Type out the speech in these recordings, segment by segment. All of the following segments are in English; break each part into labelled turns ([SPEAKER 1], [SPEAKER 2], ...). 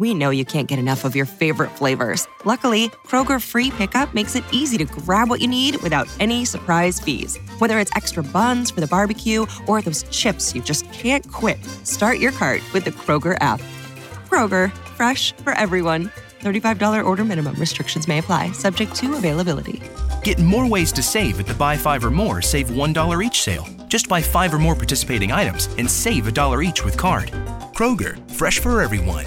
[SPEAKER 1] We know you can't get enough of your favorite flavors. Luckily, Kroger Free Pickup makes it easy to grab what you need without any surprise fees. Whether it's extra buns for the barbecue or those chips you just can't quit, start your cart with the Kroger app. Kroger, fresh for everyone. $35 order minimum. Restrictions may apply, subject to availability.
[SPEAKER 2] Get more ways to save at the Buy Five or More Save $1 each sale. Just buy five or more participating items and save a dollar each with card. Kroger, fresh for everyone.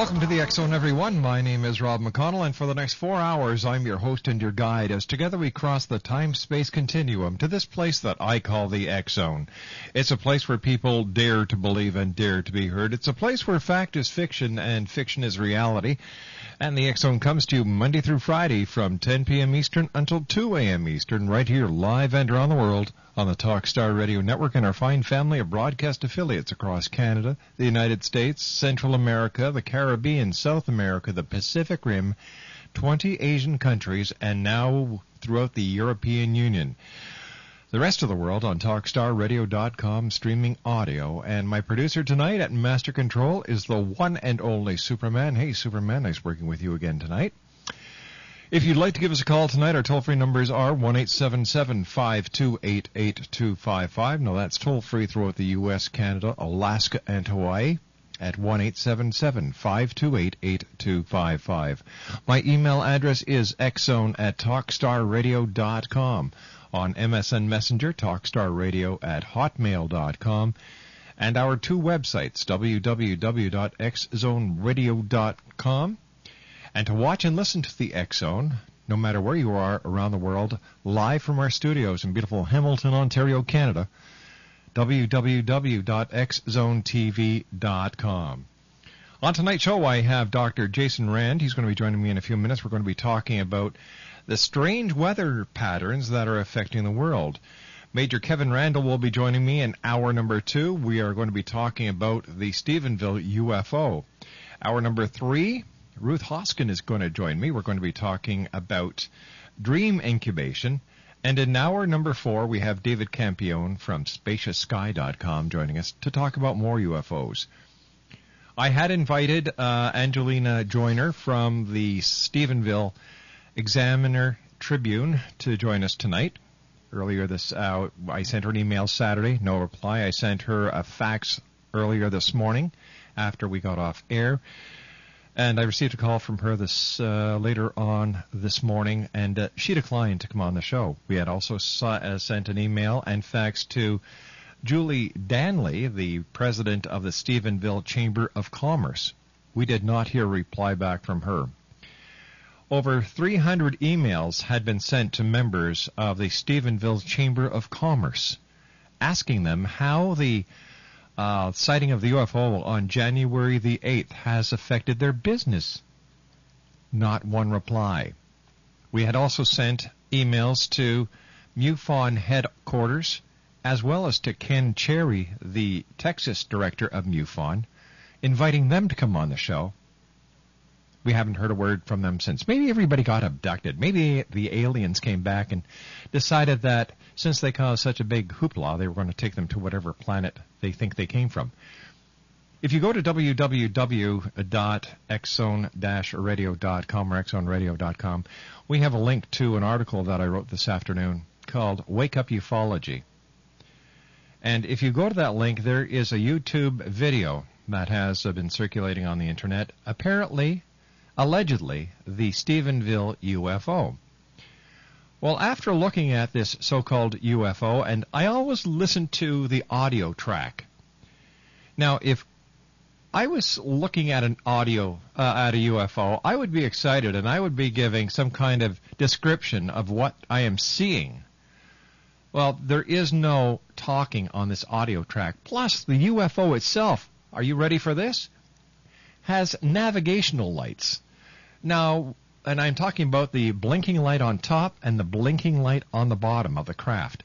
[SPEAKER 3] Welcome to the Zone, everyone. My name is Rob McConnell, and for the next four hours, I'm your host and your guide as together we cross the time-space continuum to this place that I call the Zone. It's a place where people dare to believe and dare to be heard. It's a place where fact is fiction and fiction is reality. And the Zone comes to you Monday through Friday from 10 p.m. Eastern until 2 a.m. Eastern, right here live and around the world on the Talkstar Radio Network and our fine family of broadcast affiliates across Canada, the United States, Central America, the Caribbean, South America, the Pacific Rim, 20 Asian countries, and now throughout the European Union. The rest of the world on TalkStarRadio.com streaming audio. And my producer tonight at Master Control is the one and only Superman. Hey, Superman, nice working with you again tonight. If you'd like to give us a call tonight, our toll-free numbers are 1-877-528-8255. Now that's toll-free throughout the U.S., Canada, Alaska, and Hawaii at 1-877-528-8255. My email address is xzone at talkstarradio.com. On MSN Messenger, talkstarradio at hotmail.com. And our two websites, www.xzoneradio.com. And to watch and listen to the X Zone, no matter where you are around the world, live from our studios in beautiful Hamilton, Ontario, Canada, www.xzonetv.com. On tonight's show, I have Dr. Jaysen Rand. He's going to be joining me in a few minutes. We're going to be talking about the strange weather patterns that are affecting the world. Major Kevin Randle will be joining me in hour number two. We are going to be talking about the Stephenville UFO. Hour number three, Ruth Hoskin is going to join me. We're going to be talking about dream incubation. And in hour number four, we have David Campione from SpaciousSky.com joining us to talk about more UFOs. I had invited uh, Angelina Joiner from the Stephenville Examiner Tribune to join us tonight. Earlier this, uh, I sent her an email Saturday, no reply. I sent her a fax earlier this morning after we got off air. And I received a call from her this uh, later on this morning, and uh, she declined to come on the show. We had also saw, uh, sent an email and fax to Julie Danley, the president of the Stephenville Chamber of Commerce. We did not hear a reply back from her. Over 300 emails had been sent to members of the Stephenville Chamber of Commerce asking them how the uh, sighting of the UFO on January the 8th has affected their business. Not one reply. We had also sent emails to MUFON headquarters as well as to Ken Cherry, the Texas director of MUFON, inviting them to come on the show. We haven't heard a word from them since. Maybe everybody got abducted. Maybe the aliens came back and decided that since they caused such a big hoopla, they were going to take them to whatever planet they think they came from. If you go to www.xzone-radio.com or xzoneradio.com, we have a link to an article that I wrote this afternoon called Wake Up Ufology. And if you go to that link, there is a YouTube video that has uh, been circulating on the internet. Apparently, allegedly, the Stephenville UFO. Well, after looking at this so-called UFO, and I always listen to the audio track. Now, if I was looking at an audio uh, at a UFO, I would be excited and I would be giving some kind of description of what I am seeing. Well, there is no talking on this audio track. Plus, the UFO itself, are you ready for this? Has navigational lights. Now, and I'm talking about the blinking light on top and the blinking light on the bottom of the craft.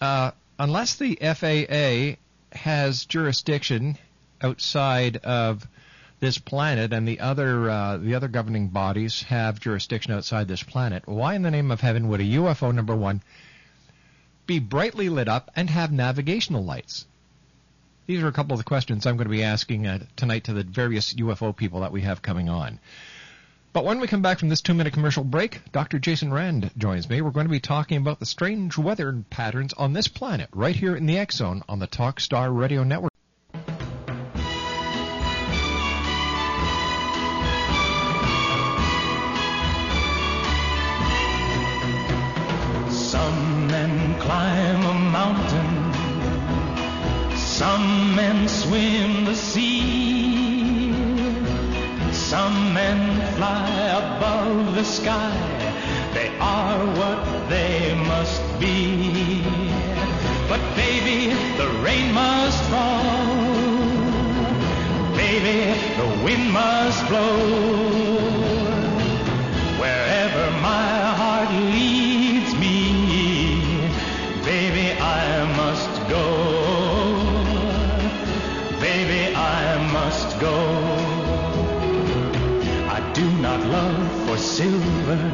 [SPEAKER 3] Uh, unless the FAA has jurisdiction outside of this planet and the other uh, the other governing bodies have jurisdiction outside this planet, why in the name of heaven would a UFO number one be brightly lit up and have navigational lights? These are a couple of the questions I'm going to be asking uh, tonight to the various UFO people that we have coming on. But when we come back from this two minute commercial break, Dr. Jaysen Rand joins me. We're going to be talking about the strange weather patterns on this planet right here in the X Zone on the Talkstar Radio Network.
[SPEAKER 4] Some men swim the sea, some men fly above the sky. They are what they must be. But baby, the rain must fall. Baby, the wind must blow. Go. I do not love for silver.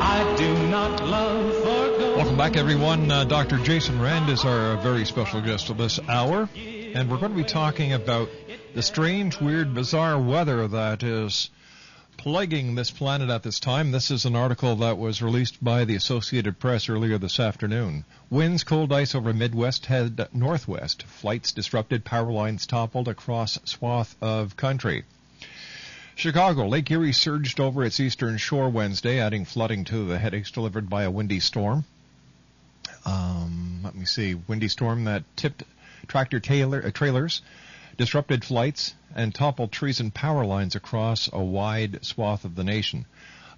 [SPEAKER 4] I do not love for gold.
[SPEAKER 3] Welcome back, everyone. Uh, Dr. Jaysen Rand is our very special guest of this hour, and we're going to be talking about the strange, weird, bizarre weather that is plaguing this planet at this time. This is an article that was released by the Associated Press earlier this afternoon. Winds, cold ice over Midwest head northwest. Flights disrupted, power lines toppled across swath of country. Chicago, Lake Erie surged over its eastern shore Wednesday, adding flooding to the headaches delivered by a windy storm. Um, let me see, windy storm that tipped tractor trailer, uh, trailers, disrupted flights, and toppled trees and power lines across a wide swath of the nation.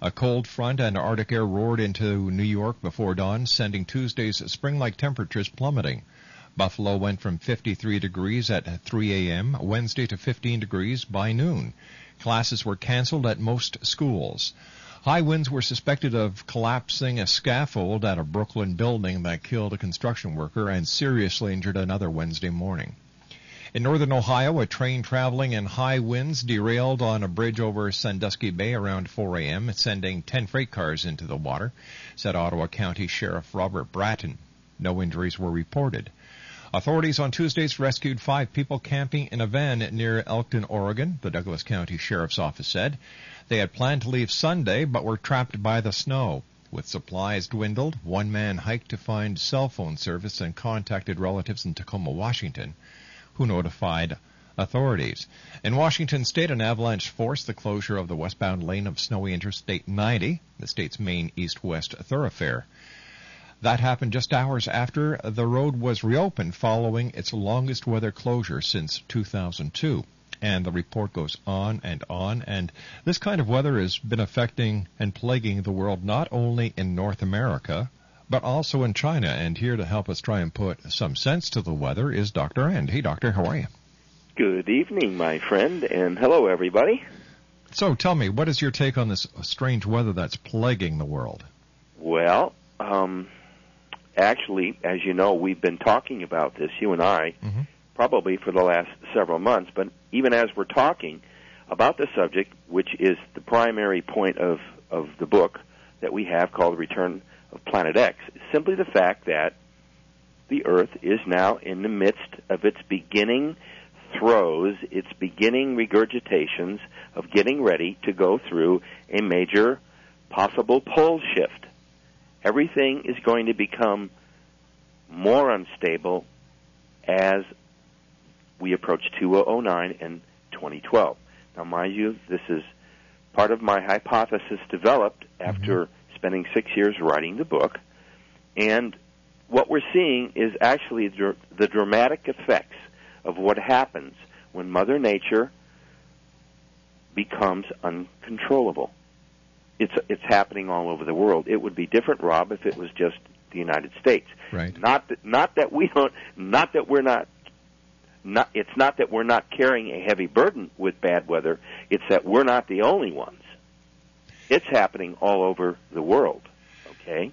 [SPEAKER 3] A cold front and Arctic air roared into New York before dawn, sending Tuesday's spring-like temperatures plummeting. Buffalo went from 53 degrees at 3 a.m. Wednesday to 15 degrees by noon. Classes were canceled at most schools. High winds were suspected of collapsing a scaffold at a Brooklyn building that killed a construction worker and seriously injured another Wednesday morning. In northern Ohio, a train traveling in high winds derailed on a bridge over Sandusky Bay around 4 a.m., sending 10 freight cars into the water, said Ottawa County Sheriff Robert Bratton. No injuries were reported. Authorities on Tuesdays rescued five people camping in a van near Elkton, Oregon, the Douglas County Sheriff's Office said. They had planned to leave Sunday, but were trapped by the snow. With supplies dwindled, one man hiked to find cell phone service and contacted relatives in Tacoma, Washington, who notified authorities. In Washington state, an avalanche forced the closure of the westbound lane of snowy Interstate 90, the state's main east-west thoroughfare. That happened just hours after the road was reopened following its longest weather closure since 2002 and the report goes on and on. And this kind of weather has been affecting and plaguing the world not only in North America, but also in China. And here to help us try and put some sense to the weather is Dr. Rand. Hey, Doctor, how are you?
[SPEAKER 5] Good evening, my friend, and hello, everybody.
[SPEAKER 3] So tell me, what is your take on this strange weather that's plaguing the world?
[SPEAKER 5] Well, um, actually, as you know, we've been talking about this, you and I, mm-hmm probably for the last several months. But even as we're talking about the subject, which is the primary point of, of the book that we have called Return of Planet X, simply the fact that the Earth is now in the midst of its beginning throes, its beginning regurgitations of getting ready to go through a major possible pole shift. Everything is going to become more unstable as we approach 2009 and 2012. Now, mind you, this is part of my hypothesis developed after mm-hmm. Spending six years writing the book. And what we're seeing is actually the, the dramatic effects of what happens when Mother Nature becomes uncontrollable. It's it's happening all over the world. It would be different, Rob, if it was just the United States.
[SPEAKER 3] Right.
[SPEAKER 5] Not that not that we don't not that we're not not, it's not that we're not carrying a heavy burden with bad weather, it's that we're not the only ones. It's happening all over the world. Okay?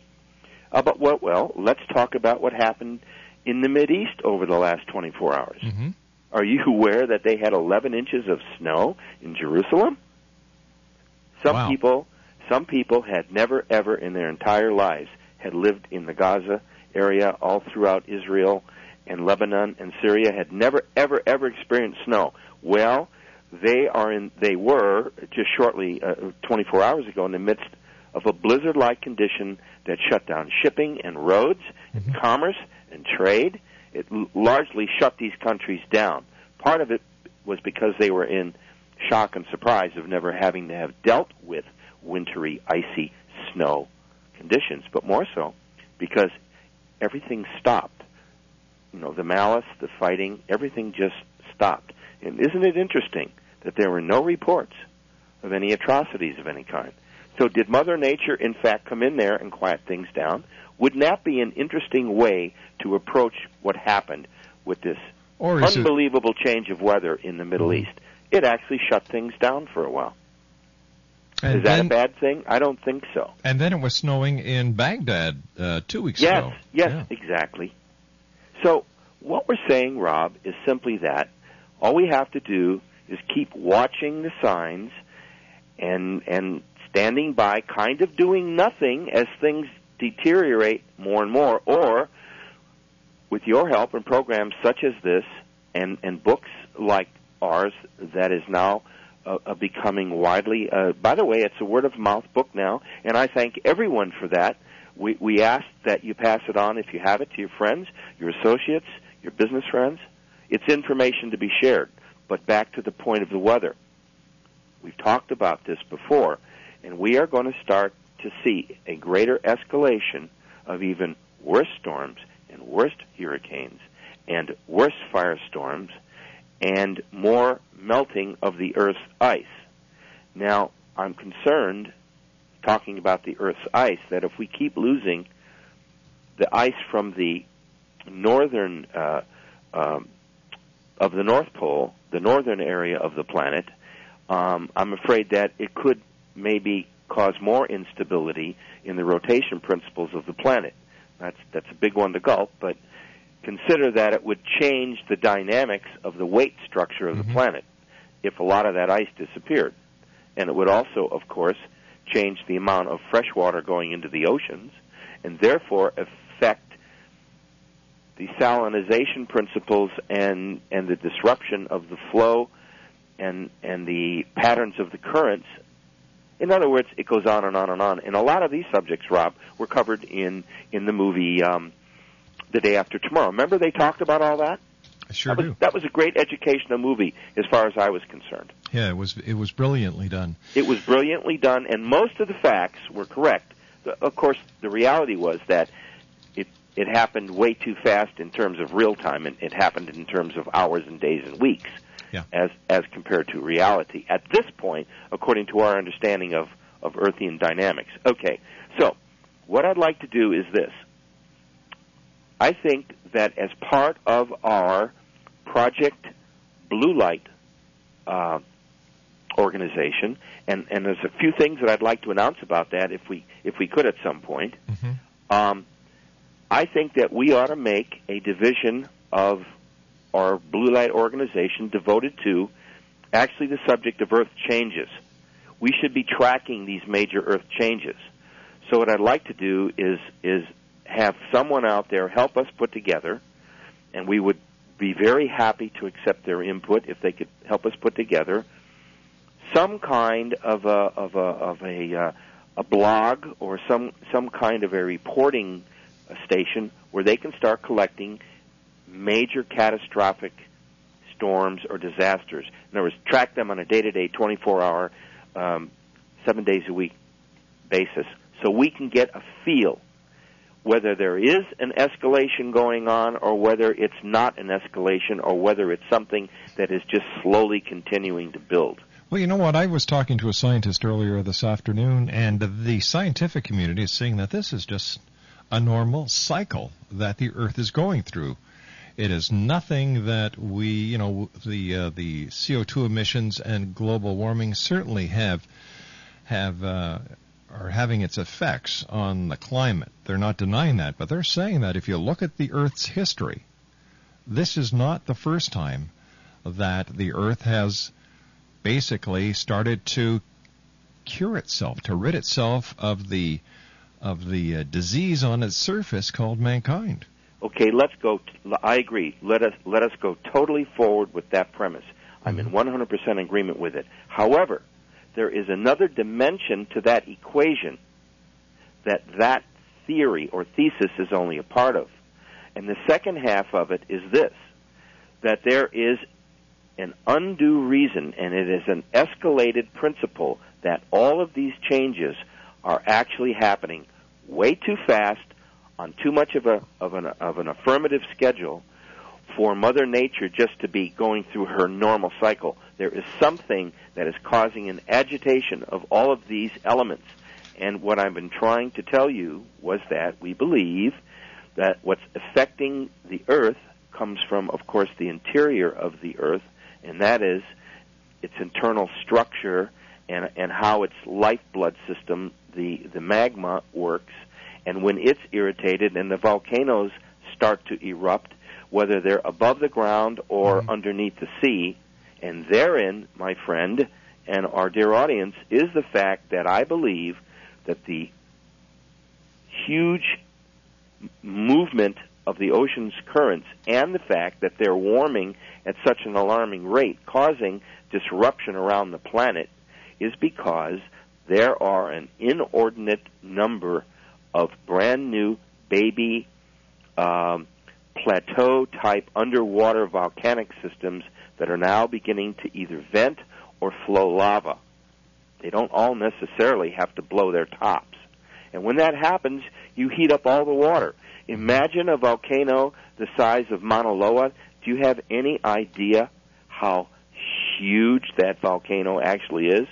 [SPEAKER 5] Uh, but well, well, let's talk about what happened in the Mid East over the last 24 hours.
[SPEAKER 3] Mm-hmm.
[SPEAKER 5] Are you aware that they had 11 inches of snow in Jerusalem? Some
[SPEAKER 3] wow.
[SPEAKER 5] people, some people had never ever in their entire lives had lived in the Gaza area, all throughout Israel, and Lebanon and Syria had never, ever, ever experienced snow. Well, they are in. They were just shortly, uh, 24 hours ago, in the midst of a blizzard-like condition that shut down shipping and roads,
[SPEAKER 3] mm-hmm.
[SPEAKER 5] and commerce and trade. It l- largely shut these countries down. Part of it was because they were in shock and surprise of never having to have dealt with wintry, icy snow conditions, but more so because everything stopped you know, the malice, the fighting, everything just stopped. And isn't it interesting that there were no reports of any atrocities of any kind? So did Mother Nature in fact come in there and quiet things down? Wouldn't that be an interesting way to approach what happened with this unbelievable
[SPEAKER 3] it...
[SPEAKER 5] change of weather in the Middle
[SPEAKER 3] mm-hmm.
[SPEAKER 5] East? It actually shut things down for a while.
[SPEAKER 3] And
[SPEAKER 5] Is that
[SPEAKER 3] then,
[SPEAKER 5] a bad thing? I don't think so.
[SPEAKER 3] And then it was snowing in Baghdad uh, two weeks
[SPEAKER 5] yes,
[SPEAKER 3] ago.
[SPEAKER 5] Yes,
[SPEAKER 3] yeah.
[SPEAKER 5] exactly. So what we're saying, Rob, is simply that all we have to do is keep watching the signs and and standing by, kind of doing nothing as things deteriorate more and more, or with your help and programs such as this and and books like ours that is now uh, uh, becoming widely. Uh, by the way, it's a word of mouth book now, and I thank everyone for that. We we ask that you pass it on if you have it to your friends, your associates, your business friends. It's information to be shared. But back to the point of the weather. We've talked about this before, and we are going to start to see a greater escalation of even worse storms and worse hurricanes and worse firestorms and more melting of the Earth's ice. Now, I'm concerned, talking about the Earth's ice, that if we keep losing the ice from the northern uh, um, of the North Pole, the northern area of the planet, um, I'm afraid that it could maybe cause more instability in the rotation principles of the planet. That's that's a big one to gulp, but consider that it would change the dynamics of the weight structure of
[SPEAKER 3] Mm-hmm.
[SPEAKER 5] the planet if a lot of that ice disappeared. And it would also, of course, change the amount of fresh water going into the oceans and therefore affect the salinization principles and, and the disruption of the flow and, and the patterns of the currents. In other words, it goes on and on and on. And a lot of these subjects, Rob, were covered in, in the movie um, The Day After Tomorrow. Remember they talked about all that?
[SPEAKER 3] I sure
[SPEAKER 5] that was,
[SPEAKER 3] do.
[SPEAKER 5] That was a great educational movie as far as I was concerned.
[SPEAKER 3] Yeah, it was it was brilliantly done.
[SPEAKER 5] It was brilliantly done, and most of the facts were correct. The- Of course, the reality was that it happened way too fast in terms of real time, and it happened in terms of hours and days and weeks,
[SPEAKER 3] Yeah.
[SPEAKER 5] as as compared to reality at this point, according to our understanding of of Earthian dynamics. Okay, so what I'd like to do is this. I think that as part of our Project Blue Light uh, organization, and, and there's a few things that I'd like to announce about that if we if we could at some point. Um, I think that we ought to make a division of our blue light organization devoted to actually the subject of Earth changes. We should be tracking these major Earth changes. So what I'd like to do is is have someone out there help us put together, and we would be very happy to accept their input if they could help us put together some kind of a of a of a uh, a blog or some some kind of a reporting uh, station where they can start collecting major catastrophic storms or disasters. In other words, track them on a day-to-day, 24-hour, um, seven days a week basis, so we can get a feel whether there is an escalation going on or whether it's not an escalation or whether it's something that is just slowly continuing to build.
[SPEAKER 3] Well, you know what? I was talking to a scientist earlier this afternoon, and the scientific community is saying that this is just a normal cycle that the Earth is going through. It is nothing that we, you know, the uh, the CO2 emissions and global warming certainly have have uh, are having its effects on the climate. They're not denying that, but they're saying that if you look at the Earth's history, this is not the first time that the Earth has basically started to cure itself, to rid itself of the of the uh, disease on its surface called mankind.
[SPEAKER 5] Okay, let's go. T- I agree. Let us let us go totally forward with that premise. I'm in 100% agreement with it. However, there is another dimension to that equation that that theory or thesis is only a part of. And the second half of it is this that there is an undue reason, and it is an escalated principle that all of these changes are actually happening way too fast on too much of a of an of an affirmative schedule for Mother Nature just to be going through her normal cycle. There is something that is causing an agitation of all of these elements. And what I've been trying to tell you was that we believe that what's affecting the earth comes from of course the interior of the earth and that is its internal structure and and how its lifeblood system the the magma works and when it's irritated and the volcanoes start to erupt whether they're above the ground or mm-hmm. underneath the sea and therein my friend and our dear audience is the fact that I believe that the huge movement of the ocean's currents and the fact that they're warming at such an alarming rate, causing disruption around the planet, is because there are an inordinate number of brand new baby um, plateau type underwater volcanic systems that are now beginning to either vent or flow lava. They don't all necessarily have to blow their tops. And when that happens, you heat up all the water. Imagine a volcano the size of Mauna Loa. Do you have any idea how huge that volcano actually is?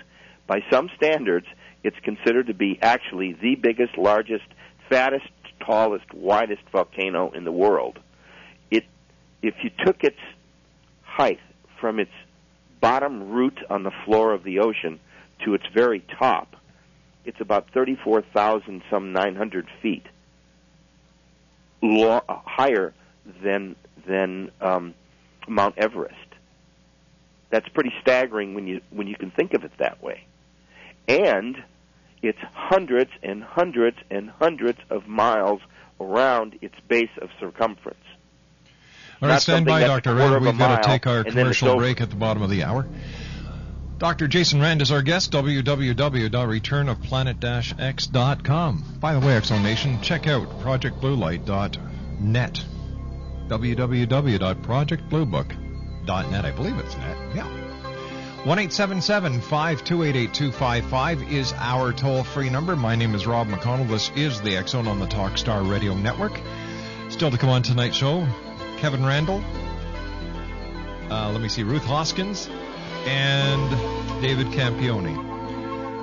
[SPEAKER 5] By some standards, it's considered to be actually the biggest, largest, fattest, tallest, widest volcano in the world. It, if you took its height from its bottom root on the floor of the ocean to its very top, it's about 34,000 some 900 feet higher than than um, Mount Everest. That's pretty staggering when you when you can think of it that way. And it's hundreds and hundreds and hundreds of miles around its base of circumference.
[SPEAKER 6] All right,
[SPEAKER 5] Not
[SPEAKER 6] stand by, Dr. Rand. We've got to take our
[SPEAKER 5] and then it's
[SPEAKER 6] commercial break at the bottom of the hour. Dr. Jaysen Rand is our guest, www.returnofplanet-x.com. By the way, X Zone Nation, check out projectbluelight.net. www.projectbluebook.net. I believe it's net. Yeah. 1-877-528-8255 is our toll-free number. My name is Rob McConnell. This is the X Zone on the Talkstar Radio Network. Still to come on tonight's show, Kevin Randle, uh, let me see, Ruth Hoskins, and David Campione.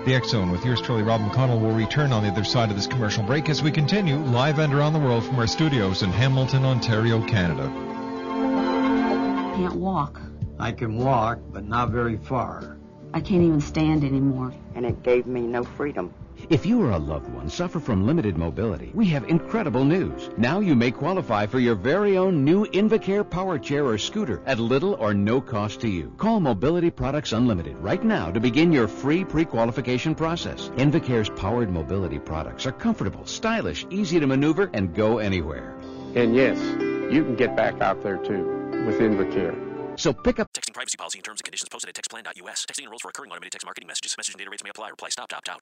[SPEAKER 6] The Zone with yours truly, Rob McConnell, will return on the other side of this commercial break as we continue live and around the world from our studios in Hamilton, Ontario, Canada.
[SPEAKER 7] Can't walk.
[SPEAKER 8] I can walk, but not very far.
[SPEAKER 7] I can't even stand anymore.
[SPEAKER 9] And it gave me no freedom.
[SPEAKER 10] If you or a loved one suffer from limited mobility, we have incredible news. Now you may qualify for your very own new Invacare power chair or scooter at little or no cost to you. Call Mobility Products Unlimited right now to begin your free pre-qualification process. Invacare's powered mobility products are comfortable, stylish, easy to maneuver, and go anywhere.
[SPEAKER 11] And yes, you can get back out there too with Invacare.
[SPEAKER 10] So pick up
[SPEAKER 12] Texting privacy policy and terms and conditions posted at textplan.us. Texting enrolls for recurring automated text marketing messages. Message and data rates may apply. Reply stop to opt out.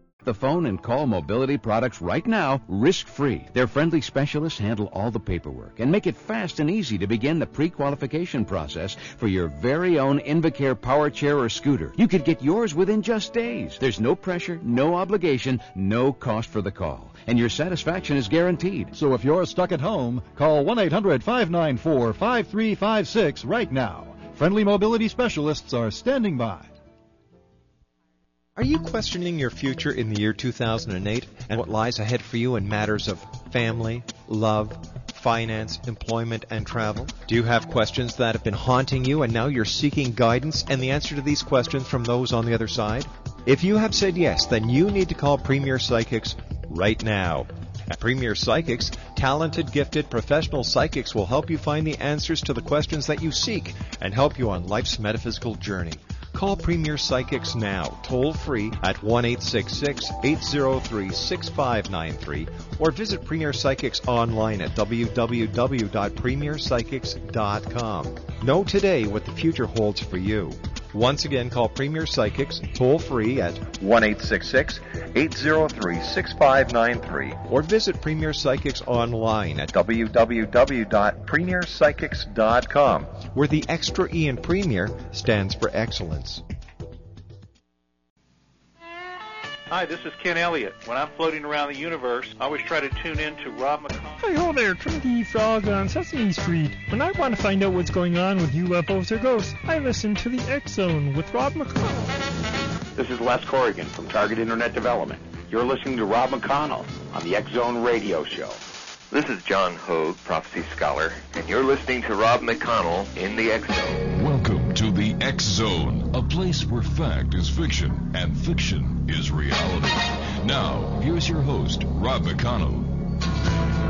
[SPEAKER 10] The phone and call Mobility Products right now, risk-free. Their friendly specialists handle all the paperwork and make it fast and easy to begin the pre-qualification process for your very own Invacare power chair or scooter. You could get yours within just days. There's no pressure, no obligation, no cost for the call, and your satisfaction is guaranteed.
[SPEAKER 13] So if you're stuck at home, call 1-800-594-5356 right now. Friendly mobility specialists are standing by.
[SPEAKER 3] Are you questioning your future in the year 2008 and what lies ahead for you in matters of family, love, finance, employment, and travel? Do you have questions that have been haunting you and now you're seeking guidance and the answer to these questions from those on the other side? If you have said yes, then you need to call Premier Psychics right now. At Premier Psychics, talented, gifted, professional psychics will help you find the answers to the questions that you seek and help you on life's metaphysical journey. Call Premier Psychics now, toll free at 1 803 6593 or visit Premier Psychics online at www.premierpsychics.com. Know today what the future holds for you. Once again, call Premier Psychics toll free at 1 803 6593 or visit Premier Psychics online at www.premierpsychics.com where the extra E in Premier stands for excellence.
[SPEAKER 14] Hi, this is Ken Elliott. When I'm floating around the universe, I always try to tune in to Rob McConnell.
[SPEAKER 15] Hi ho there, Trinity Frog on Sesame Street. When I want to find out what's going on with UFOs or ghosts, I listen to the X Zone with Rob McConnell.
[SPEAKER 4] This is Les Corrigan from Target Internet Development. You're listening to Rob McConnell on the X Zone Radio Show.
[SPEAKER 16] This is John Hogue, prophecy scholar, and you're listening to Rob McConnell in the X Zone.
[SPEAKER 17] Welcome to the X Zone, a place where fact is fiction and fiction is reality. Now, here's your host, Rob McConnell.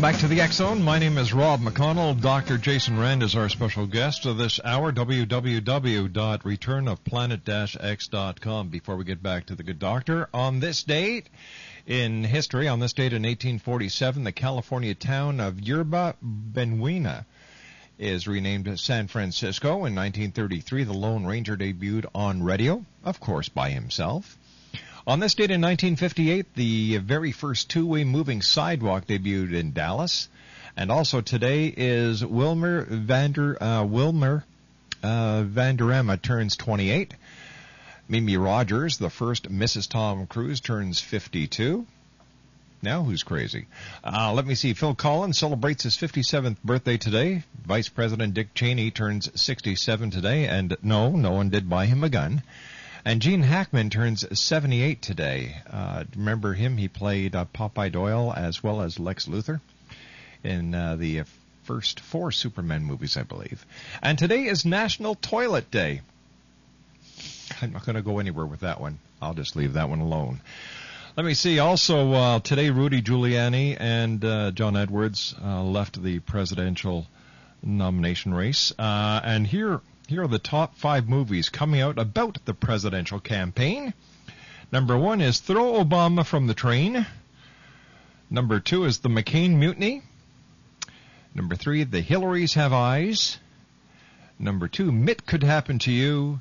[SPEAKER 3] Welcome back to the Zone. My name is Rob McConnell. Dr. Jaysen Rand is our special guest of this hour. www.returnofplanet-x.com. Before we get back to the good doctor, on this date in history, on this date in 1847, the California town of Yerba Buena is renamed San Francisco. In 1933, the Lone Ranger debuted on radio, of course by himself. On this date in 1958, the very first two-way moving sidewalk debuted in Dallas. And also today is Wilmer Vander uh, Wilmer uh, Valderrama turns 28. Mimi Rogers, the first Mrs. Tom Cruise, turns 52. Now who's crazy? Uh, let me see. Phil Collins celebrates his 57th birthday today. Vice President Dick Cheney turns 67 today, and no, no one did buy him a gun. And Gene Hackman turns 78 today. Uh, remember him? He played uh, Popeye Doyle as well as Lex Luthor in uh, the first four Superman movies, I believe. And today is National Toilet Day. I'm not going to go anywhere with that one. I'll just leave that one alone. Let me see. Also, uh, today Rudy Giuliani and uh, John Edwards uh, left the presidential nomination race. Uh, and here here are the top five movies coming out about the presidential campaign. Number one is Throw Obama from the Train. Number two is The McCain Mutiny. Number three, The Hillarys Have Eyes. Number two, Mitt Could Happen to You.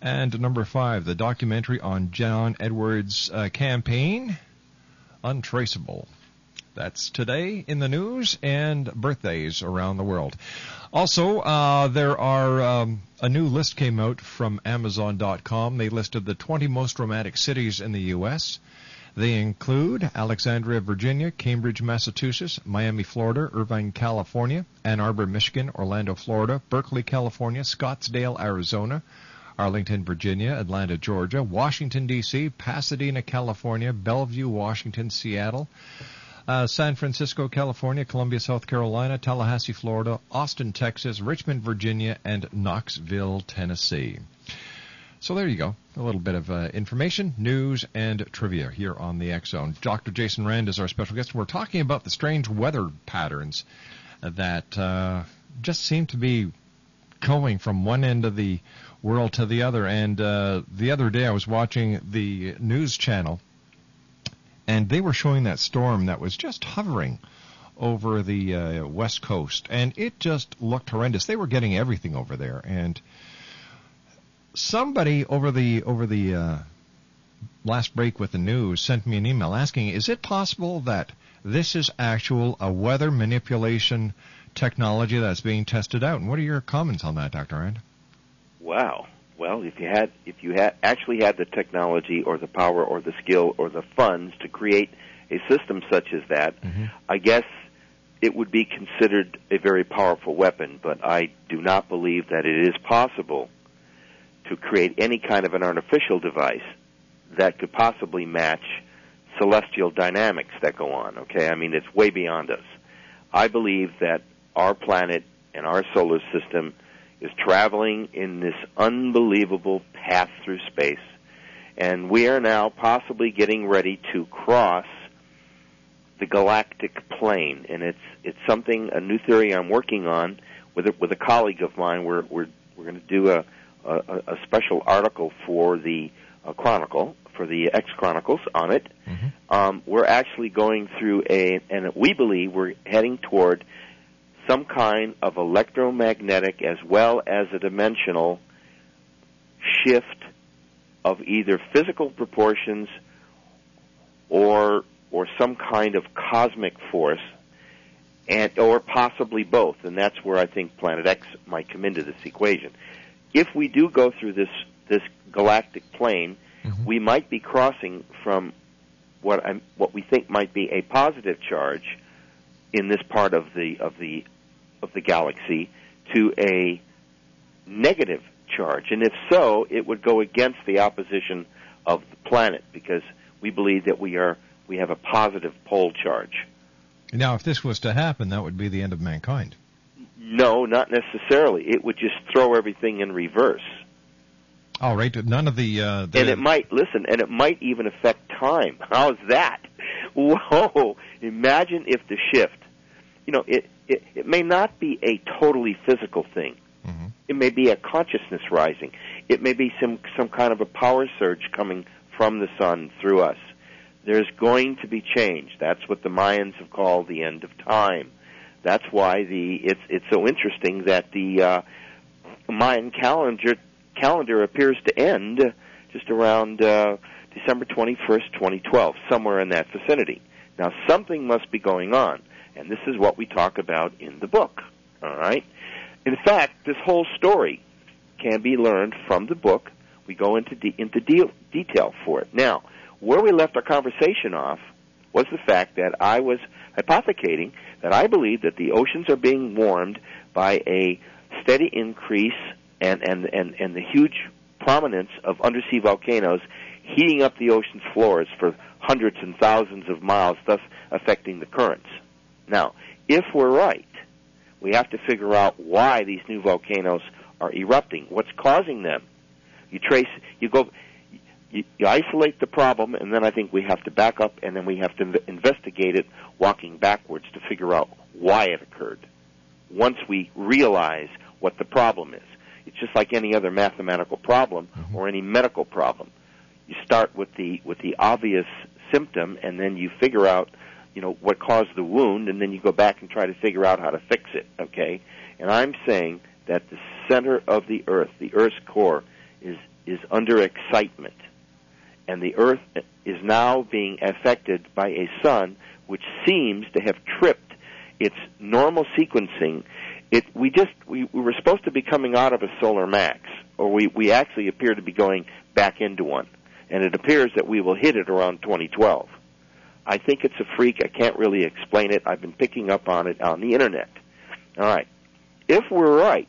[SPEAKER 3] And number five, the documentary on John Edwards' uh, campaign, Untraceable. That's today in the news and birthdays around the world. Also, uh, there are um, a new list came out from Amazon.com. They listed the 20 most romantic cities in the U.S. They include Alexandria, Virginia, Cambridge, Massachusetts, Miami, Florida, Irvine, California, Ann Arbor, Michigan, Orlando, Florida, Berkeley, California, Scottsdale, Arizona, Arlington, Virginia, Atlanta, Georgia, Washington, D.C., Pasadena, California, Bellevue, Washington, Seattle, uh, San Francisco, California, Columbia, South Carolina, Tallahassee, Florida, Austin, Texas, Richmond, Virginia, and Knoxville, Tennessee. So there you go. A little bit of uh, information, news, and trivia here on the X Zone. Dr. Jaysen Rand is our special guest. We're talking about the strange weather patterns that uh, just seem to be going from one end of the world to the other. And uh, the other day I was watching the news channel and they were showing that storm that was just hovering over the uh, west coast, and it just looked horrendous. They were getting everything over there, and somebody over the over the uh, last break with the news sent me an email asking, "Is it possible that this is actual a weather manipulation technology that's being tested out?" And what are your comments on that, Doctor Rand?
[SPEAKER 5] Wow. Well, if you had if you had actually had the technology or the power or the skill or the funds to create a system such as that, mm-hmm. I guess it would be considered a very powerful weapon, but I do not believe that it is possible to create any kind of an artificial device that could possibly match celestial dynamics that go on, okay? I mean, it's way beyond us. I believe that our planet and our solar system is traveling in this unbelievable path through space. And we are now possibly getting ready to cross the galactic plane. And it's, it's something, a new theory I'm working on with a, with a colleague of mine. We're, we're, we're going to do a, a, a special article for the uh, Chronicle, for the X Chronicles on it. Mm-hmm. Um, we're actually going through a, and we believe we're heading toward some kind of electromagnetic as well as a dimensional shift of either physical proportions or or some kind of cosmic force and or possibly both and that's where I think planet X might come into this equation if we do go through this this galactic plane mm-hmm. we might be crossing from what I'm, what we think might be a positive charge in this part of the of the of the galaxy to a negative charge? And if so, it would go against the opposition of the planet because we believe that we are we have a positive pole charge.
[SPEAKER 3] Now, if this was to happen, that would be the end of mankind.
[SPEAKER 5] No, not necessarily. It would just throw everything in reverse.
[SPEAKER 3] All right. None of the, uh, the
[SPEAKER 5] and it might listen, and it might even affect time. How's that? Whoa! Imagine if the shift you know, it, it, it may not be a totally physical thing.
[SPEAKER 3] Mm-hmm.
[SPEAKER 5] It may be a consciousness rising. It may be some, some kind of a power surge coming from the sun through us. There's going to be change. That's what the Mayans have called the end of time. That's why the it's it's so interesting that the uh, Mayan calendar calendar appears to end just around uh, December 21st, 2012, somewhere in that vicinity. Now something must be going on, and this is what we talk about in the book. All right. In fact, this whole story can be learned from the book. We go into de- into de- detail for it. Now, where we left our conversation off was the fact that I was hypothecating that I believe that the oceans are being warmed by a steady increase and, and, and, and the huge prominence of undersea volcanoes heating up the ocean's floors for hundreds and thousands of miles, thus affecting the currents. Now, if we're right, we have to figure out why these new volcanoes are erupting, what's causing them. You trace, you go, you, you isolate the problem, and then I think we have to back up, and then we have to inv- investigate it, walking backwards to figure out why it occurred. Once we realize what the problem is, it's just like any other mathematical problem mm-hmm. or any medical problem. You start with the with the obvious symptom, and then you figure out, you know, what caused the wound, and then you go back and try to figure out how to fix it. Okay, and I'm saying that the center of the Earth, the Earth's core, is is under excitement and the Earth is now being affected by a sun which seems to have tripped its normal sequencing. It we just we, we were supposed to be coming out of a solar max, or we we actually appear to be going back into one, and it appears that we will hit it around 2012. I think it's a freak. I can't really explain it. I've been picking up on it on the internet. All right. If we're right,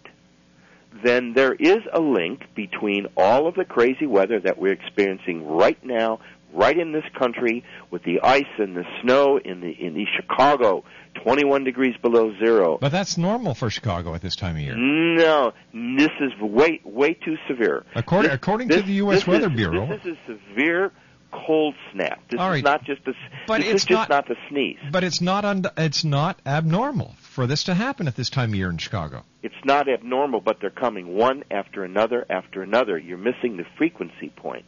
[SPEAKER 5] then there is a link between all of the crazy weather that we're experiencing right now, right in this country, with the ice and the snow in the in the Chicago, 21 degrees below zero.
[SPEAKER 3] But that's normal for Chicago at this time of year.
[SPEAKER 5] No, this is way way too severe.
[SPEAKER 3] According
[SPEAKER 5] This-
[SPEAKER 3] according
[SPEAKER 5] this-
[SPEAKER 3] to the U.S. Weather
[SPEAKER 5] is-
[SPEAKER 3] Bureau,
[SPEAKER 5] this is severe cold snap. This is not just a.
[SPEAKER 3] But
[SPEAKER 5] this
[SPEAKER 3] it's
[SPEAKER 5] is just
[SPEAKER 3] not-
[SPEAKER 5] not, the sneeze.
[SPEAKER 3] but it's not un- it's not abnormal for this to happen at this time of year in Chicago.
[SPEAKER 5] It's not abnormal, but they're coming one after another after another. You're missing the frequency point,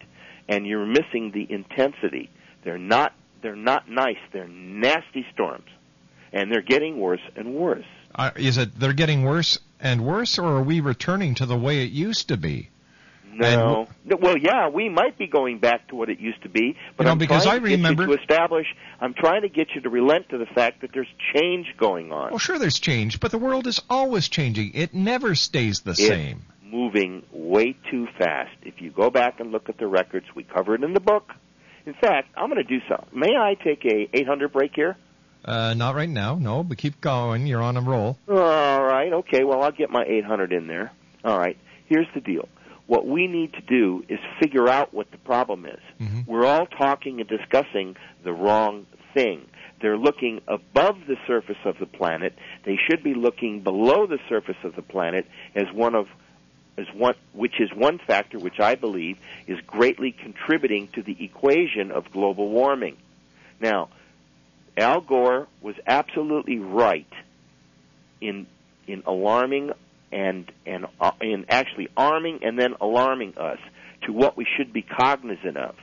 [SPEAKER 5] and you're missing the intensity. They're not they're not nice. They're nasty storms, and they're getting worse and worse.
[SPEAKER 3] Uh, is it they're getting worse and worse, or are we returning to the way it used to be?
[SPEAKER 5] No. No, Well, yeah, we might be going back to what it used to be, but
[SPEAKER 3] You know,
[SPEAKER 5] I'm
[SPEAKER 3] because
[SPEAKER 5] trying
[SPEAKER 3] I
[SPEAKER 5] to
[SPEAKER 3] remember-
[SPEAKER 5] to establish. I'm trying to get you to relent to the fact that there's change going on.
[SPEAKER 3] Well, sure, there's change, but the world is always changing. It never stays the
[SPEAKER 5] It's
[SPEAKER 3] same.
[SPEAKER 5] moving way too fast. If you go back and look at the records, we cover it in the book. In fact, I'm going to do something. May I take a 800 break here?
[SPEAKER 3] Uh, not right now, no, but keep going. You're on a roll.
[SPEAKER 5] All right. Okay. Well, I'll get my 800 in there. All right. Here's the deal. What we need to do is figure out what the problem is. Mm-hmm. We're all talking and discussing the wrong thing. They're looking above the surface of the planet. They should be looking below the surface of the planet as one of as one which is one factor which I believe is greatly contributing to the equation of global warming. Now, Al Gore was absolutely right in in alarming and and uh, in actually arming and then alarming us to what we should be cognizant of.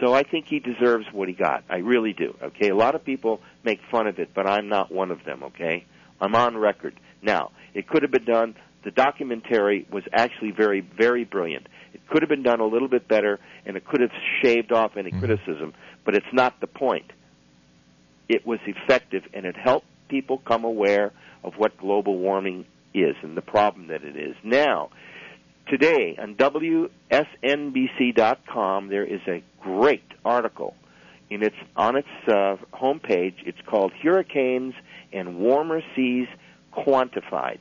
[SPEAKER 5] So I think he deserves what he got. I really do. Okay, a lot of people make fun of it, but I'm not one of them. Okay, I'm on record. Now, it could have been done. The documentary was actually very, very brilliant. It could have been done a little bit better, and it could have shaved off any criticism. But it's not the point. It was effective, and it helped people come aware of what global warming is and the problem that it is. Now, today on MSNBC.com, there is a great article. In its on its uh, homepage, it's called "Hurricanes and Warmer Seas Quantified."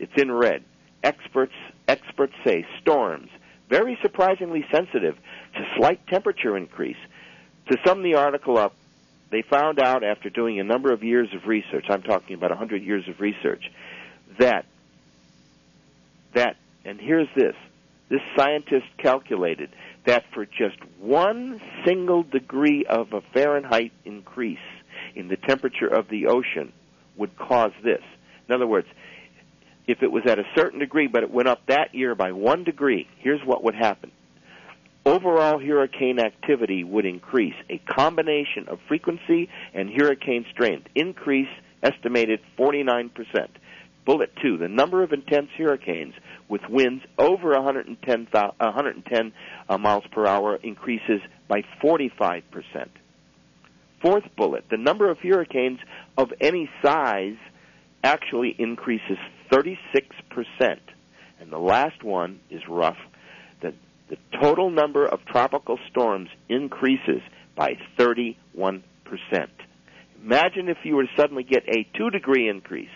[SPEAKER 5] It's in red. Experts experts say storms very surprisingly sensitive to slight temperature increase. To sum the article up, they found out after doing a number of years of research, I'm talking about 100 years of research, that that and here's this. This scientist calculated that for just one single degree of a Fahrenheit increase in the temperature of the ocean would cause this. In other words, if it was at a certain degree, but it went up that year by one degree, here's what would happen. Overall hurricane activity would increase. A combination of frequency and hurricane strength increase estimated 49%. Bullet 2, the number of intense hurricanes with winds over 110, 110 uh, miles per hour increases by 45%. Fourth bullet, the number of hurricanes of any size actually increases 36%. And the last one is rough. The, the total number of tropical storms increases by 31%. Imagine if you were to suddenly get a two degree increase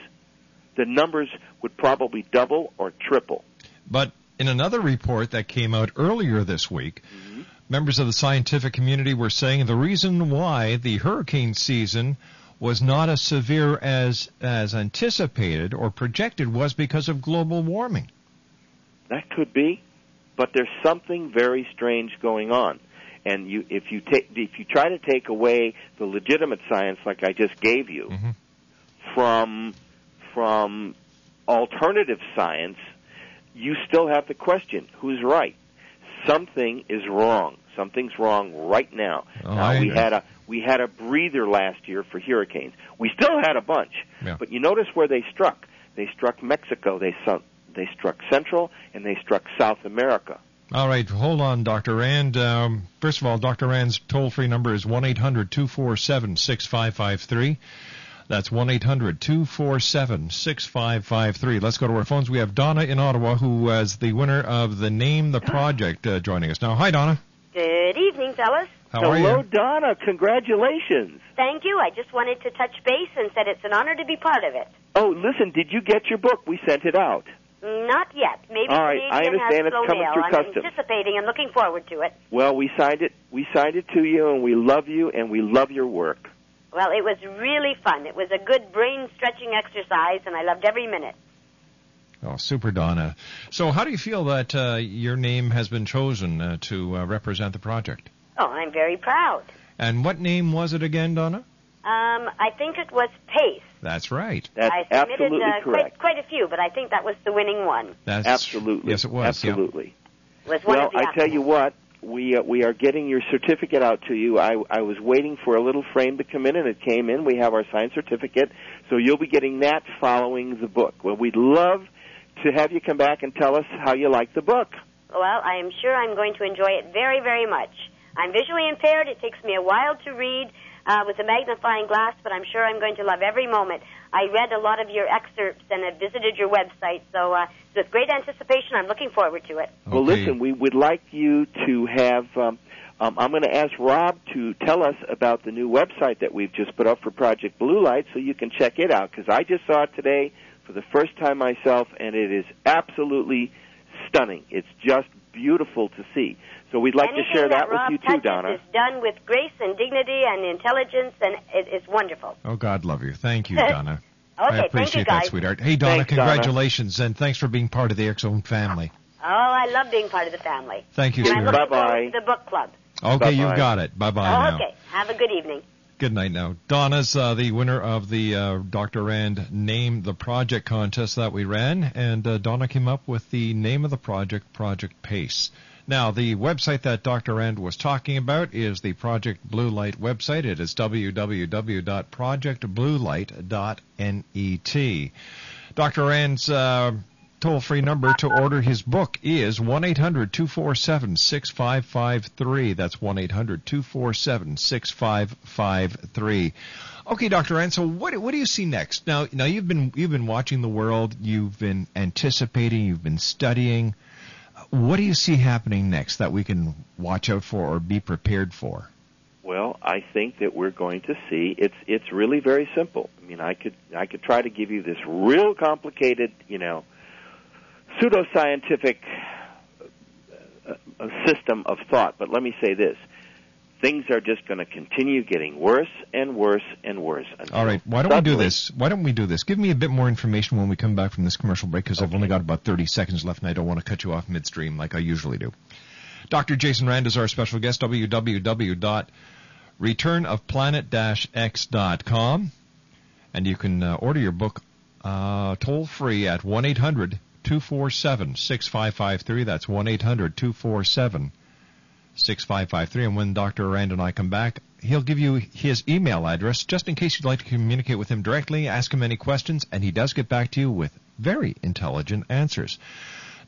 [SPEAKER 5] the numbers would probably double or triple.
[SPEAKER 3] But in another report that came out earlier this week, mm-hmm. members of the scientific community were saying the reason why the hurricane season was not as severe as as anticipated or projected was because of global warming.
[SPEAKER 5] That could be, but there's something very strange going on. And you, if you take, if you try to take away the legitimate science, like I just gave you, mm-hmm. from from alternative science, you still have the question who's right? Something is wrong. Something's wrong right now.
[SPEAKER 3] Oh,
[SPEAKER 5] now we had a we had a breather last year for hurricanes. We still had a bunch,
[SPEAKER 3] yeah.
[SPEAKER 5] but you notice where they struck. They struck Mexico. They su- they struck Central and they struck South America.
[SPEAKER 3] All right, hold on, Dr. Rand. Um, first of all, Dr. Rand's toll free number is one eight hundred two four seven six five five three. That's 1-800-247-6553. Let's go to our phones. We have Donna in Ottawa, who is the winner of the Name the Project, uh, joining us now. Hi, Donna.
[SPEAKER 18] Good evening, fellas.
[SPEAKER 3] How
[SPEAKER 5] Hello,
[SPEAKER 3] are you?
[SPEAKER 5] Donna. Congratulations.
[SPEAKER 18] Thank you. I just wanted to touch base and said it's an honor to be part of it.
[SPEAKER 5] Oh, listen, did you get your book? We sent it out.
[SPEAKER 18] Not yet. Maybe
[SPEAKER 5] All right, I understand
[SPEAKER 18] has
[SPEAKER 5] it's coming
[SPEAKER 18] mail.
[SPEAKER 5] through
[SPEAKER 18] I'm
[SPEAKER 5] customs.
[SPEAKER 18] anticipating and looking forward to it.
[SPEAKER 5] Well, we signed it. We signed it to you, and we love you, and we love your work.
[SPEAKER 18] Well, it was really fun. It was a good brain stretching exercise, and I loved every minute.
[SPEAKER 3] Oh, super, Donna. So, how do you feel that uh, your name has been chosen uh, to uh, represent the project?
[SPEAKER 18] Oh, I'm very proud.
[SPEAKER 3] And what name was it again, Donna?
[SPEAKER 18] Um, I think it was Pace.
[SPEAKER 3] That's right.
[SPEAKER 5] That's
[SPEAKER 18] I submitted
[SPEAKER 5] absolutely
[SPEAKER 18] uh,
[SPEAKER 5] correct.
[SPEAKER 18] quite, quite a few, but I think that was the winning one.
[SPEAKER 3] That's
[SPEAKER 5] absolutely.
[SPEAKER 3] Yes, it was.
[SPEAKER 5] Absolutely.
[SPEAKER 18] It was one
[SPEAKER 5] well,
[SPEAKER 18] of the
[SPEAKER 5] I tell you what, we uh, we are getting your certificate out to you. I I was waiting for a little frame to come in, and it came in. We have our signed certificate, so you'll be getting that following the book. Well, we'd love to have you come back and tell us how you like the book.
[SPEAKER 18] Well, I am sure I'm going to enjoy it very, very much. I'm visually impaired. It takes me a while to read uh, with a magnifying glass, but I'm sure I'm going to love every moment. I read a lot of your excerpts and have visited your website, so uh, with great anticipation, I'm looking forward to it.
[SPEAKER 5] Well, listen, we would like you to have. Um, um, I'm going to ask Rob to tell us about the new website that we've just put up for Project Blue Light, so you can check it out. Because I just saw it today for the first time myself, and it is absolutely stunning. It's just beautiful to see. So we'd like
[SPEAKER 18] Anything
[SPEAKER 5] to share that,
[SPEAKER 18] that Rob
[SPEAKER 5] with you too,
[SPEAKER 18] touches
[SPEAKER 5] Donna.
[SPEAKER 18] is done with grace and dignity and intelligence, and it, it's wonderful.
[SPEAKER 3] Oh, God love you. Thank you, Donna.
[SPEAKER 18] Okay,
[SPEAKER 3] I
[SPEAKER 18] thank you,
[SPEAKER 3] appreciate
[SPEAKER 18] guys.
[SPEAKER 3] that, sweetheart. Hey, Donna,
[SPEAKER 5] Thanks, Donna.
[SPEAKER 3] congratulations, and thanks for being part of the X Zone family.
[SPEAKER 18] Oh, I love being part of the family.
[SPEAKER 3] Thank you,
[SPEAKER 18] and I'm
[SPEAKER 3] sweetheart.
[SPEAKER 18] looking forward to the book club.
[SPEAKER 3] Okay,
[SPEAKER 5] Bye-bye.
[SPEAKER 3] you've got it. Bye bye
[SPEAKER 18] oh, okay. Have a good evening.
[SPEAKER 3] Good night now. Donna's uh, the winner of the uh, Dr. Rand Name the Project contest that we ran, and uh, Donna came up with the name of the project, Project Pace. Now, the website that Dr. Rand was talking about is the Project Blue Light website. It is www.projectbluelight.net. Dr. Rand's uh, toll free number to order his book is 1 800 247 6553. That's 1 800 247 6553. Okay, Dr. So what, what do you see next? Now, now you've been, you've been watching the world, you've been anticipating, you've been studying. What do you see happening next that we can watch out for or be prepared for?
[SPEAKER 5] Well, I think that we're going to see it's it's really very simple. I mean, I could I could try to give you this real complicated, you know, pseudoscientific uh, uh, system of thought, but let me say this. Things are just going to continue getting worse and worse and worse. until
[SPEAKER 3] All right, why don't we do this? Why don't we do this? Give me a bit more information when we come back from this commercial break because I've only got about 30 seconds left and I don't want to cut you off midstream like I usually do. Dr. Jaysen Rand is our special guest, www.returnofplanet-x.com. And you can uh, order your book uh, toll free at 1 800 247 6553. That's 1 800 247 6553. And when Dr. Rand and I come back, he'll give you his email address just in case you'd like to communicate with him directly, ask him any questions, and he does get back to you with very intelligent answers.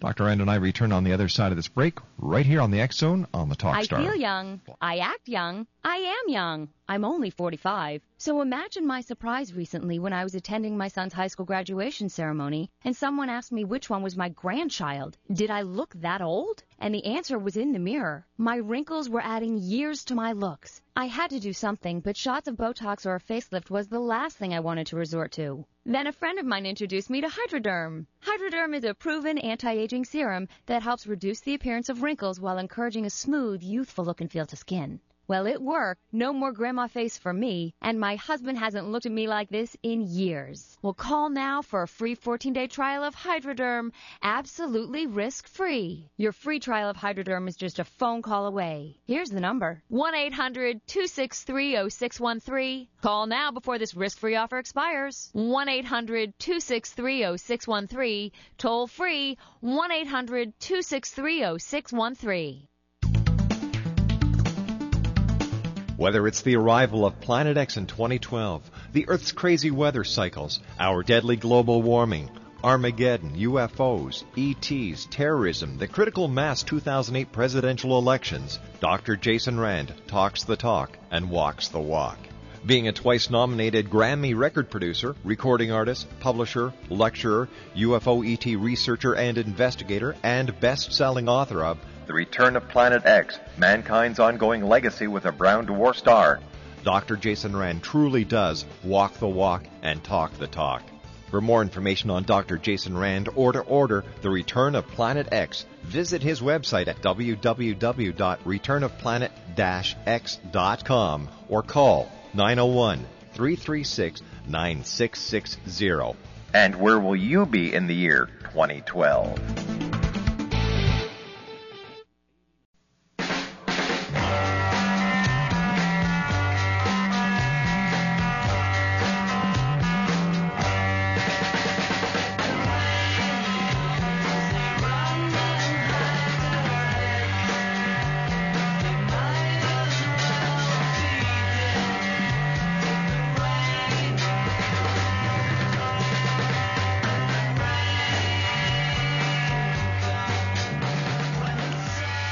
[SPEAKER 3] Dr. Rand and I return on the other side of this break, right here on the X Zone on the Talk
[SPEAKER 19] I
[SPEAKER 3] Star.
[SPEAKER 19] feel young. I act young. I am young. I'm only 45. So imagine my surprise recently when I was attending my son's high school graduation ceremony and someone asked me which one was my grandchild. Did I look that old? And the answer was in the mirror. My wrinkles were adding years to my looks. I had to do something, but shots of Botox or a facelift was the last thing I wanted to resort to. Then a friend of mine introduced me to Hydroderm. Hydroderm is a proven anti-aging serum that helps reduce the appearance of wrinkles while encouraging a smooth, youthful look and feel to skin. Well, it worked. No more grandma face for me, and my husband hasn't looked at me like this in years. Well, call now for a free 14-day trial of Hydroderm, absolutely risk-free. Your free trial of Hydroderm is just a phone call away. Here's the number: 1-800-263-0613. Call now before this risk-free offer expires. 1-800-263-0613. Toll free 1-800-263-0613.
[SPEAKER 20] Whether it's the arrival of Planet X in 2012, the Earth's crazy weather cycles, our deadly global warming, Armageddon, UFOs, ETs, terrorism, the critical mass 2008 presidential elections, Dr. Jaysen Rand talks the talk and walks the walk. Being a twice nominated Grammy record producer, recording artist, publisher, lecturer, UFO ET researcher and investigator, and best selling author of
[SPEAKER 17] The Return of Planet X, Mankind's Ongoing Legacy with a Brown Dwarf Star.
[SPEAKER 20] Dr. Jaysen Rand truly does walk the walk and talk the talk. For more information on Dr. Jaysen Rand or to order The Return of Planet X, visit his website at www.returnofplanet-x.com or call 901 336 9660.
[SPEAKER 17] And where will you be in the year 2012?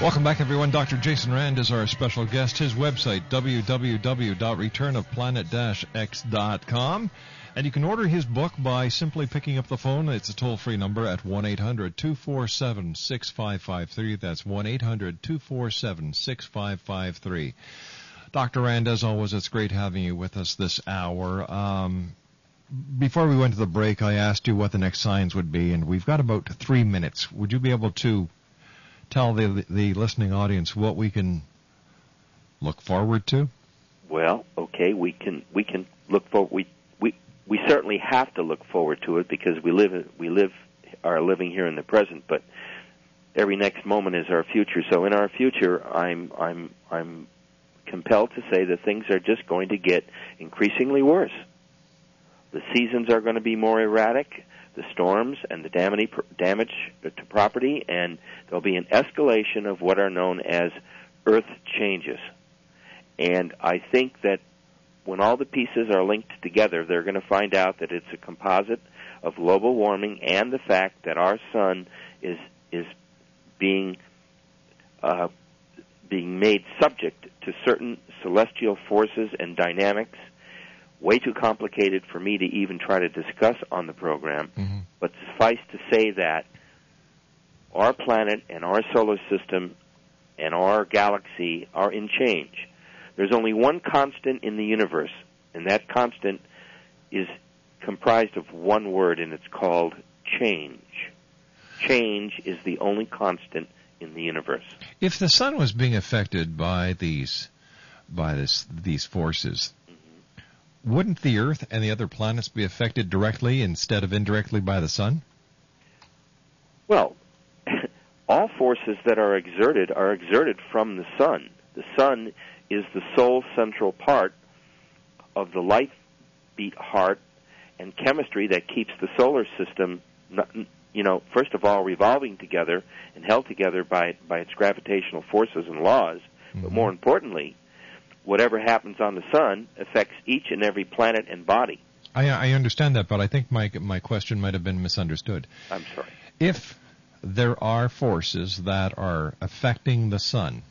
[SPEAKER 3] Welcome back, everyone. Dr. Jaysen Rand is our special guest. His website, www.returnofplanet-x.com. And you can order his book by simply picking up the phone. It's a toll-free number at 1-800-247-6553. That's 1-800-247-6553. Dr. Rand, as always, it's great having you with us this hour. Um, before we went to the break, I asked you what the next signs would be, and we've got about three minutes. Would you be able to tell the the listening audience what we can look forward to?
[SPEAKER 5] Well, okay, we can we can look for we we we certainly have to look forward to it because we live we live are living here in the present, but every next moment is our future. So in our future, I'm I'm I'm compelled to say that things are just going to get increasingly worse. The seasons are going to be more erratic the storms and the damage to property, and there'll be an escalation of what are known as earth changes. And I think that when all the pieces are linked together, they're going to find out that it's a composite of global warming and the fact that our sun is is being uh, being made subject to certain celestial forces and dynamics way too complicated for me to even try to discuss on the program.
[SPEAKER 3] Mm-hmm.
[SPEAKER 5] But suffice to say that our planet and our solar system and our galaxy are in change. There's only one constant in the universe, and that constant is comprised of one word, and it's called change. Change is the only constant in the universe.
[SPEAKER 3] If the sun was being affected by these by this these forces, wouldn't the Earth and the other planets be affected directly instead of indirectly by the sun?
[SPEAKER 5] Well, all forces that are exerted are exerted from the sun. The sun is the sole central part of the life beat heart and chemistry that keeps the solar system, you know, first of all, revolving together and held together by by its gravitational forces and laws. But mm-hmm. more importantly, whatever happens on the sun affects each and every planet and body.
[SPEAKER 3] I, I understand that, but I think my my question might have been misunderstood.
[SPEAKER 5] I'm sorry.
[SPEAKER 3] If there are forces that are affecting the sun,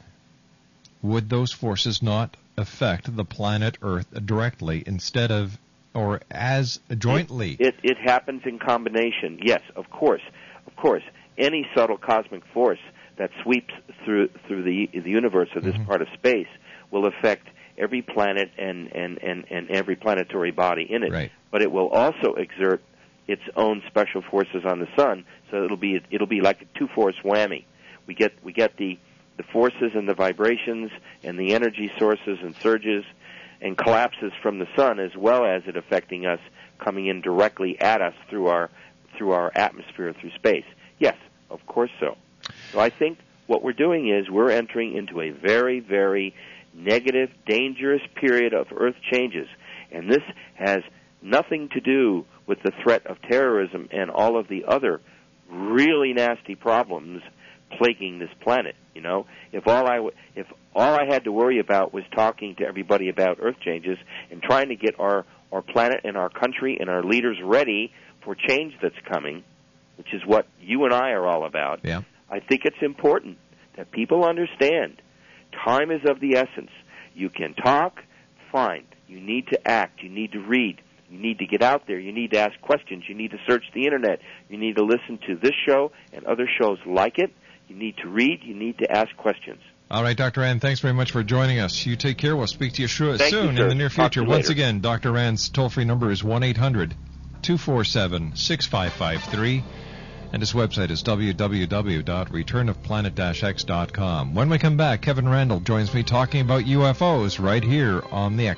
[SPEAKER 3] would those forces not affect the planet Earth directly instead of or as jointly?
[SPEAKER 5] It, it, it happens in combination. Yes, of course, of course. Any subtle cosmic force that sweeps through through the the universe or this
[SPEAKER 3] Mm-hmm.
[SPEAKER 5] part of space will affect every planet and, and, and, and every planetary body in it.
[SPEAKER 3] Right.
[SPEAKER 5] But it will also exert its own special forces on the sun, so it'll be it'll be like a two force whammy. We get we get the the forces and the vibrations and the energy sources and surges and collapses from the sun as well as it affecting us coming in directly at us through our through our atmosphere through space. Yes, of course so. So I think what we're doing is we're entering into a very very negative dangerous period of earth changes and this has nothing to do with the threat of terrorism and all of the other really nasty problems plaguing this planet. You know, if all I w- if all I had to worry about was talking to everybody about Earth changes and trying to get our our planet and our country and our leaders ready for change that's coming, which is what you and I are all about.
[SPEAKER 3] Yeah.
[SPEAKER 5] I think it's important that people understand time is of the essence. You can talk, fine. You need to act. You need to read. You need to get out there. You need to ask questions. You need to search the internet. You need to listen to this show and other shows like it. You need to read. You need to ask questions.
[SPEAKER 3] All right, Dr. Rand, thanks very much for joining us. You take care. We'll speak to you
[SPEAKER 5] Thank you,
[SPEAKER 3] soon in the near future. Once
[SPEAKER 5] later.
[SPEAKER 3] again, Dr. Rand's toll free number is 1 800 247 6553. And his website is www.returnofplanet-x.com. When we come back, Kevin Randle joins me talking about UFOs right here on the X.